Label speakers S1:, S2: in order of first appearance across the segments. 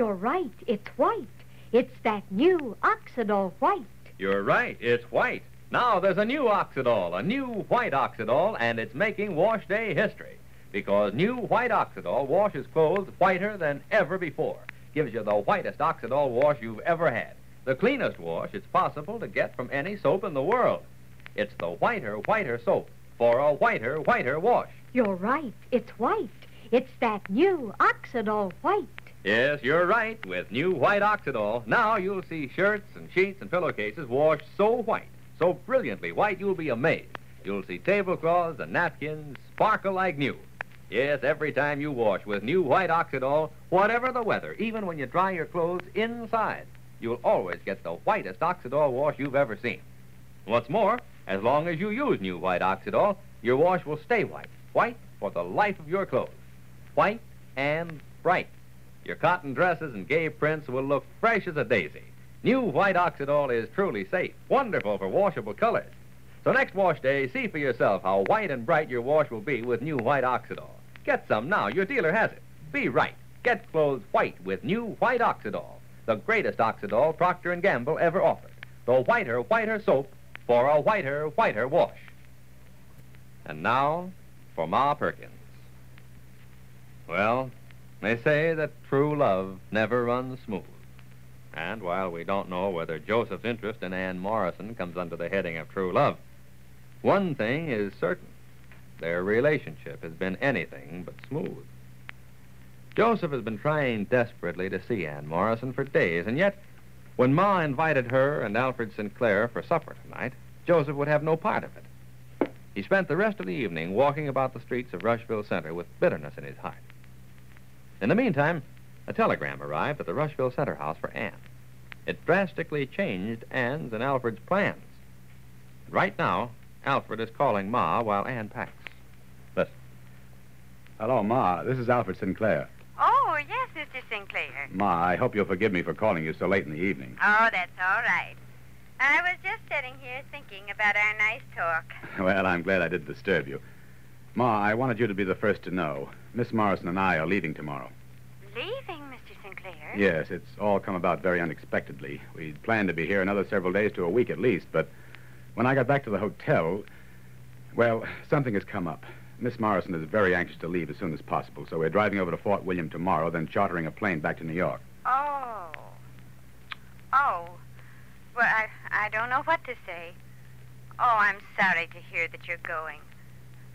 S1: You're right. It's white. It's that new Oxidol white.
S2: You're right, it's white. Now there's a new Oxidol, a new white Oxidol, and it's making wash day history. Because new white Oxidol washes clothes whiter than ever before. Gives you the whitest Oxidol wash you've ever had. The cleanest wash it's possible to get from any soap in the world. It's the whiter, whiter soap for a whiter, whiter wash.
S1: You're right. It's white. It's that new Oxidol white.
S2: Yes, you're right. With new white Oxidol, now you'll see shirts and sheets and pillowcases washed so white, so brilliantly white, you'll be amazed. You'll see tablecloths and napkins sparkle like new. Yes, every time you wash with new white Oxidol, whatever the weather, even when you dry your clothes inside, you'll always get the whitest Oxidol wash you've ever seen. What's more, as long as you use new white Oxidol, your wash will stay white, white for the life of your clothes. White and bright. Your cotton dresses and gay prints will look fresh as a daisy. New white Oxidol is truly safe, wonderful for washable colors. So next wash day, see for yourself how white and bright your wash will be with new white Oxidol. Get some now. Your dealer has it. Be right. Get clothes white with new white Oxidol, the greatest Oxidol Procter & Gamble ever offered. The whiter, whiter soap for a whiter, whiter wash. And now for Ma Perkins. Well, they say that true love never runs smooth. And while we don't know whether Joseph's interest in Ann Morrison comes under the heading of true love, one thing is certain. Their relationship has been anything but smooth. Joseph has been trying desperately to see Ann Morrison for days, and yet, when Ma invited her and Alfred Sinclair for supper tonight, Joseph would have no part of it. He spent the rest of the evening walking about the streets of Rushville Center with bitterness in his heart. In the meantime, a telegram arrived at the Rushville Center house for Ann. It drastically changed Ann's and Alfred's plans. Right now, Alfred is calling Ma while Ann packs. Listen.
S3: Hello, Ma. This is Alfred Sinclair.
S4: Oh, yes, Mr. Sinclair.
S3: Ma, I hope you'll forgive me for calling you so late in the evening.
S4: Oh, that's all right. I was just sitting here thinking about our nice talk.
S3: Well, I'm glad I didn't disturb you. Ma, I wanted you to be the first to know. Miss Morrison and I are leaving tomorrow.
S4: Leaving, Mr. Sinclair?
S3: Yes, it's all come about very unexpectedly. We'd planned to be here another several days to a week at least, but when I got back to the hotel, well, something has come up. Miss Morrison is very anxious to leave as soon as possible, so we're driving over to Fort William tomorrow, then chartering a plane back to New York.
S4: Oh. Oh. Well, I, I don't know what to say. Oh, I'm sorry to hear that you're going.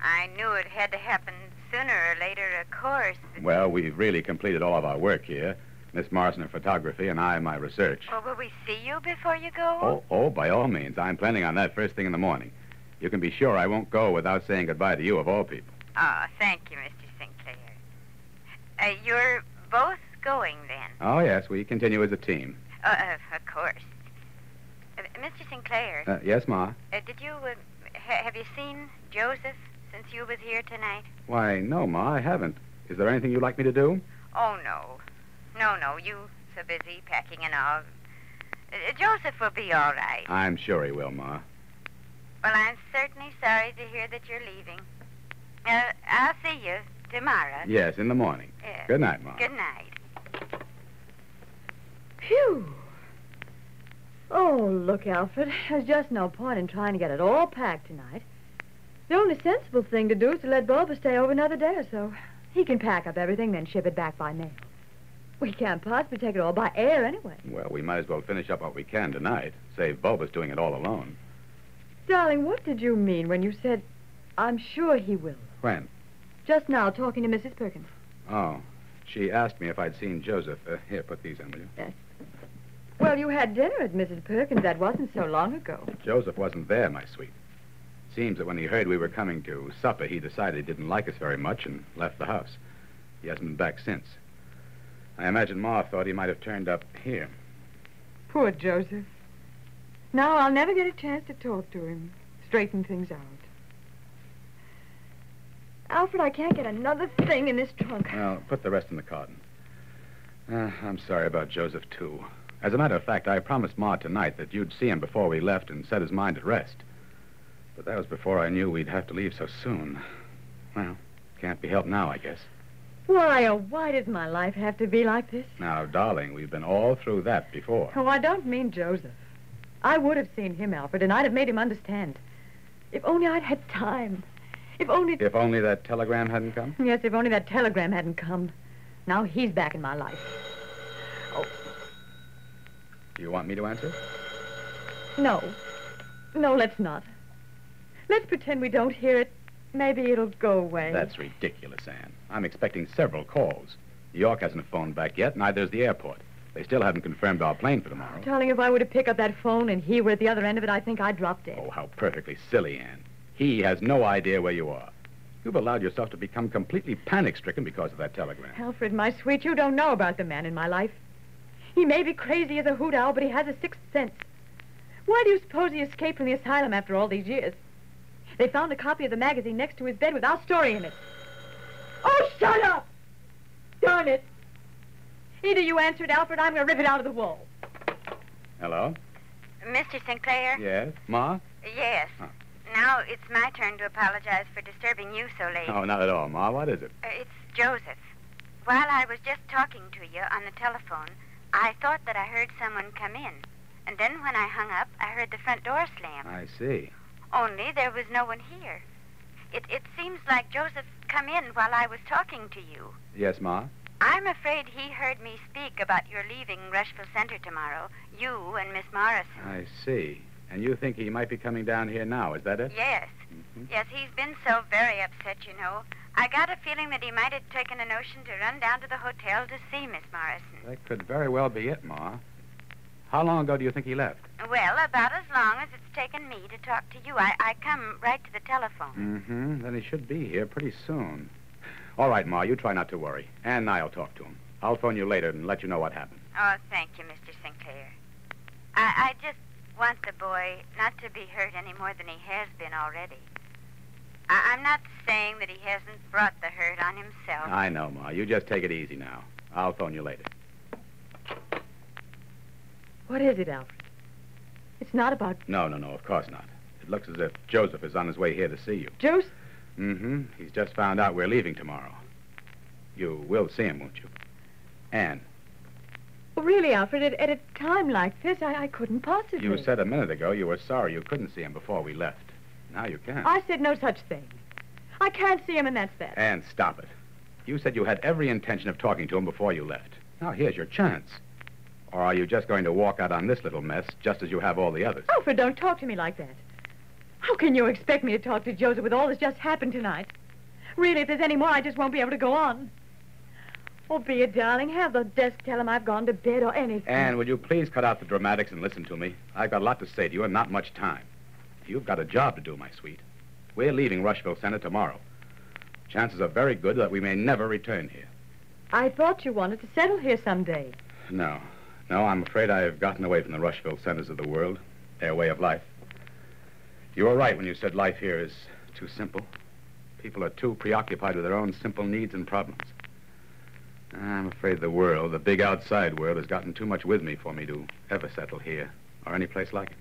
S4: I knew it had to happen sooner or later, of course.
S3: Well, we've really completed all of our work here. Miss Morrison in photography and I my research.
S4: Well, will we see you before you go?
S3: Oh, oh, by all means. I'm planning on that first thing in the morning. You can be sure I won't go without saying goodbye to you, of all people.
S4: Oh, thank you, Mr. Sinclair. Uh, you're both going then?
S3: Oh, yes, we continue as a team.
S4: Uh, uh, of course. Uh, Mr. Sinclair,
S3: Uh, yes, Ma?
S4: uh, did you, uh, ha- have you seen Joseph since you was here tonight?
S3: Why, no, Ma, I haven't. Is there anything you'd like me to do?
S4: Oh, no. No, no, you so busy packing and all. Uh, Joseph will be all right.
S3: I'm sure he will, Ma.
S4: Well, I'm certainly sorry to hear that you're leaving. Uh, I'll see you tomorrow.
S3: Yes, in the morning.
S4: Yeah.
S3: Good night, Ma.
S4: Good night.
S1: Phew. Oh, look, Alfred. There's just no point in trying to get it all packed tonight. The only sensible thing to do is to let Bulba stay over another day or so. He can pack up everything, then ship it back by mail. We can't possibly take it all by air anyway.
S3: Well, we might as well finish up what we can tonight. Save Bulba's doing it all alone.
S1: Darling, what did you mean when you said, I'm sure he will?
S3: When?
S1: Just now, talking to Mrs. Perkins.
S3: Oh, she asked me if I'd seen Joseph. Uh, here, put these in, will you? Yes.
S1: Well, you had dinner at Mrs. Perkins. That wasn't so long ago.
S3: Joseph wasn't there, my sweet. Seems that when he heard we were coming to supper, he decided he didn't like us very much and left the house. He hasn't been back since. I imagine Ma thought he might have turned up here.
S1: Poor Joseph. Now I'll never get a chance to talk to him, straighten things out. Alfred, I can't get another thing in this trunk.
S3: Well, put the rest in the carton. Uh, I'm sorry about Joseph, too. As a matter of fact, I promised Ma tonight that you'd see him before we left and set his mind at rest. But that was before I knew we'd have to leave so soon. Well, can't be helped now, I guess.
S1: Why, oh, why does my life have to be like this?
S3: Now, darling, we've been all through that before.
S1: Oh, I don't mean Joseph. I would have seen him, Alfred, and I'd have made him understand. If only I'd had time. If only.
S3: If only that telegram hadn't come?
S1: Yes, if only that telegram hadn't come. Now he's back in my life. Oh.
S3: Do you want me to answer?
S1: No. No, let's not. Let's pretend we don't hear it. Maybe it'll go away.
S3: That's ridiculous, Anne. I'm expecting several calls. New York hasn't phoned back yet, neither has the airport. They still haven't confirmed our plane for tomorrow.
S1: Darling, if I were to pick up that phone and he were at the other end of it, I think I'd drop dead.
S3: Oh, how perfectly silly, Anne. He has no idea where you are. You've allowed yourself to become completely panic-stricken because of that telegram.
S1: Alfred, my sweet, you don't know about the man in my life. He may be crazy as a hoot owl, but he has a sixth sense. Why do you suppose he escaped from the asylum after all these years? They found a copy of the magazine next to his bed with our story in it. Oh, shut up! Darn it! Either you answered, Alfred, or I'm going to rip it out of the wall.
S3: Hello?
S4: Mr. Sinclair?
S3: Yes? Ma?
S4: Yes.
S3: Huh.
S4: Now it's my turn to apologize for disturbing you so late.
S3: Oh, not at all, Ma. What is it?
S4: Uh, it's Joseph. While I was just talking to you on the telephone, I thought that I heard someone come in. And then when I hung up, I heard the front door slam.
S3: I see.
S4: Only there was no one here. It, it seems like Joseph come in while I was talking to you.
S3: Yes, Ma?
S4: I'm afraid he heard me speak about your leaving Rushville Center tomorrow, you and Miss Morrison.
S3: I see. And you think he might be coming down here now, is that it?
S4: Yes.
S3: Mhm.
S4: Yes, he's been so very upset, you know. I got a feeling that he might have taken a notion to run down to the hotel to see Miss Morrison.
S3: That could very well be it, Ma. How long ago do you think he left?
S4: Well, about as long as it's taken me to talk to you. I, I come right to the telephone.
S3: Mm-hmm. Then he should be here pretty soon. All right, Ma, you try not to worry. Ann and I'll talk to him. I'll phone you later and let you know what happened.
S4: Oh, thank you, Mr. Sinclair. I, I just want the boy not to be hurt any more than he has been already. I, I'm not saying that he hasn't brought the hurt on himself.
S3: I know, Ma. You just take it easy now. I'll phone you later.
S1: What is it, Alfred? It's not about
S3: No, no, no, of course not. It looks as if Joseph is on his way here to see you.
S1: Joseph.
S3: Mm-hmm. He's just found out we're leaving tomorrow. You will see him, won't you? Anne,
S1: Well, really, Alfred, at, at a time like this, I, I couldn't possibly.
S3: you said a minute ago you were sorry you couldn't see him before we left. Now you can.
S1: I said no such thing. I can't see him, and that's that.
S3: Anne, stop it. You said you had every intention of talking to him before you left. Now here's your chance. Or are you just going to walk out on this little mess just as you have all the others?
S1: Alfred, don't talk to me like that. How can you expect me to talk to Joseph with all that's just happened tonight? Really, if there's any more, I just won't be able to go on. Oh, be a darling. Have the desk tell him I've gone to bed or anything.
S3: Anne, will you please cut out the dramatics and listen to me? I've got a lot to say to you and not much time. You've got a job to do, my sweet. We're leaving Rushville Center tomorrow. Chances are very good that we may never return here.
S1: I thought you wanted to settle here someday.
S3: No. No, I'm afraid I've gotten away from the Rushville centers of the world, their way of life. You were right when you said life here is too simple. People are too preoccupied with their own simple needs and problems. I'm afraid the world, the big outside world, has gotten too much with me for me to ever settle here or any place like it.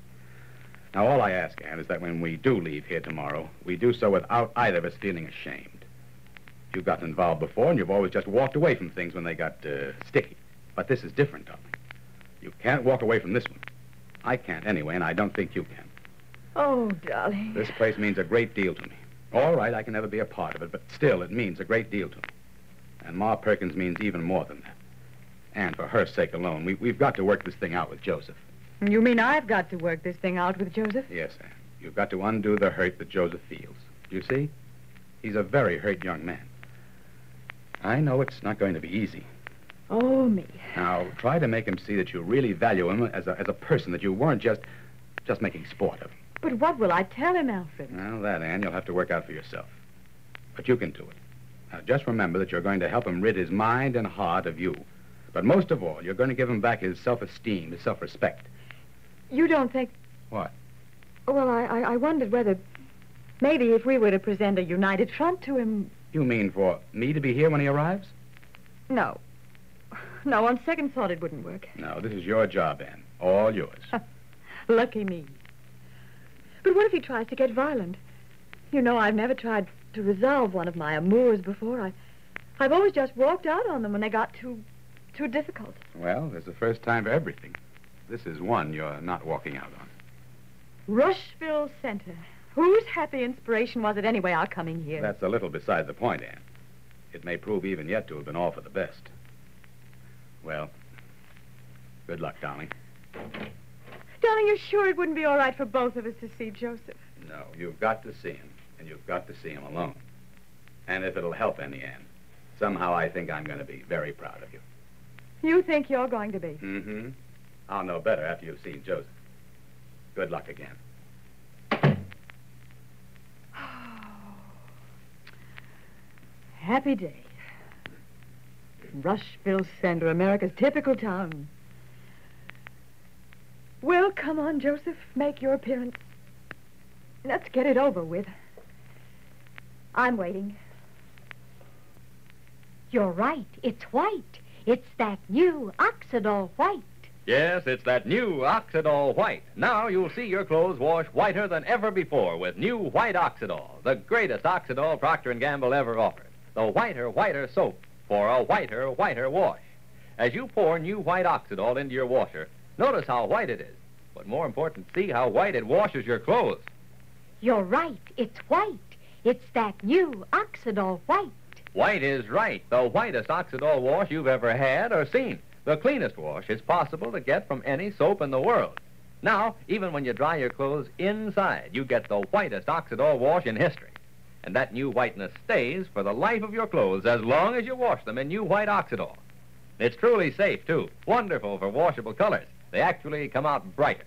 S3: Now, all I ask, Anne, is that when we do leave here tomorrow, we do so without either of us feeling ashamed. You've gotten involved before, and you've always just walked away from things when they got uh, sticky. But this is different, darling. You can't walk away from this one. I can't anyway, and I don't think you can.
S1: Oh, darling.
S3: This place means a great deal to me. All right, I can never be a part of it, but still, it means a great deal to me. And Ma Perkins means even more than that. And for her sake alone, we, we've got to work this thing out with Joseph.
S1: You mean I've got to work this thing out with Joseph?
S3: Yes, Anne. You've got to undo the hurt that Joseph feels. You see? He's a very hurt young man. I know it's not going to be easy.
S1: Oh, me.
S3: Now, try to make him see that you really value him as a, as a person, that you weren't just just making sport of him.
S1: But what will I tell him, Alfred?
S3: Well, that, Anne, you'll have to work out for yourself. But you can do it. Now, just remember that you're going to help him rid his mind and heart of you But most of all, you're going to give him back his self-esteem, his self-respect.
S1: You don't think...
S3: What?
S1: Well, I, I, I wondered whether maybe if we were to present a united front to him...
S3: You mean for me to be here when he arrives?
S1: No. No, on second thought, it wouldn't work.
S3: No, this is your job, Anne. All yours.
S1: Lucky me. But what if he tries to get violent? You know, I've never tried to resolve one of my amours before. I, I've always just walked out on them when they got too, too difficult.
S3: well, there's the first time for everything. This is one you're not walking out on.
S1: Rushville Center. Whose happy inspiration was it anyway, our coming here?
S3: That's a little beside the point, Anne. It may prove even yet to have been all for the best. Well, good luck, darling.
S1: Darling, you're sure it wouldn't be all right for both of us to see Joseph?
S3: No, you've got to see him, and you've got to see him alone. And if it'll help any, Anne, somehow I think I'm going to be very proud of you.
S1: You think you're going to be?
S3: Mm-hmm. I'll know better after you've seen Joseph. Good luck again.
S1: Happy day. Rushville Center, America's typical town. Well, come on, Joseph. Make your appearance. Let's get it over with. I'm waiting.
S5: You're right. It's white. It's that new Oxidol white.
S2: Yes, it's that new Oxidol White. Now you'll see your clothes wash whiter than ever before with new White Oxidol, the greatest Oxidol Procter & Gamble ever offered. The whiter, whiter soap for a whiter, whiter wash. As you pour new White Oxidol into your washer, notice how white it is. But more important, see how white it washes your clothes.
S5: You're right. It's white. It's that new Oxidol white.
S2: White is right, the whitest Oxidol wash you've ever had or seen. The cleanest wash is possible to get from any soap in the world. Now, even when you dry your clothes inside, you get the whitest Oxidol wash in history. And that new whiteness stays for the life of your clothes as long as you wash them in new white Oxidol. It's truly safe, too. Wonderful for washable colors. They actually come out brighter.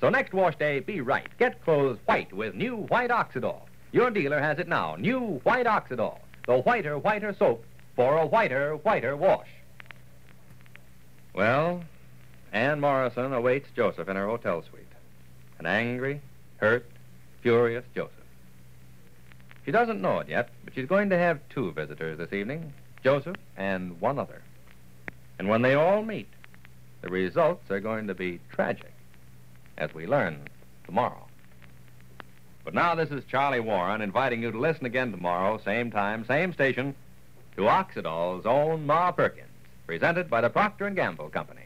S2: So next wash day, be right. Get clothes white with new white Oxidol. Your dealer has it now. New white Oxidol. The whiter, whiter soap for a whiter, whiter wash. Well, Anne Morrison awaits Joseph in her hotel suite. An angry, hurt, furious Joseph. She doesn't know it yet, but she's going to have two visitors this evening Joseph and one other. And when they all meet, the results are going to be tragic, as we learn tomorrow. But now, this is Charlie Warren inviting you to listen again tomorrow, same time, same station, to Oxidol's own Ma Perkins presented by the Procter & Gamble Company.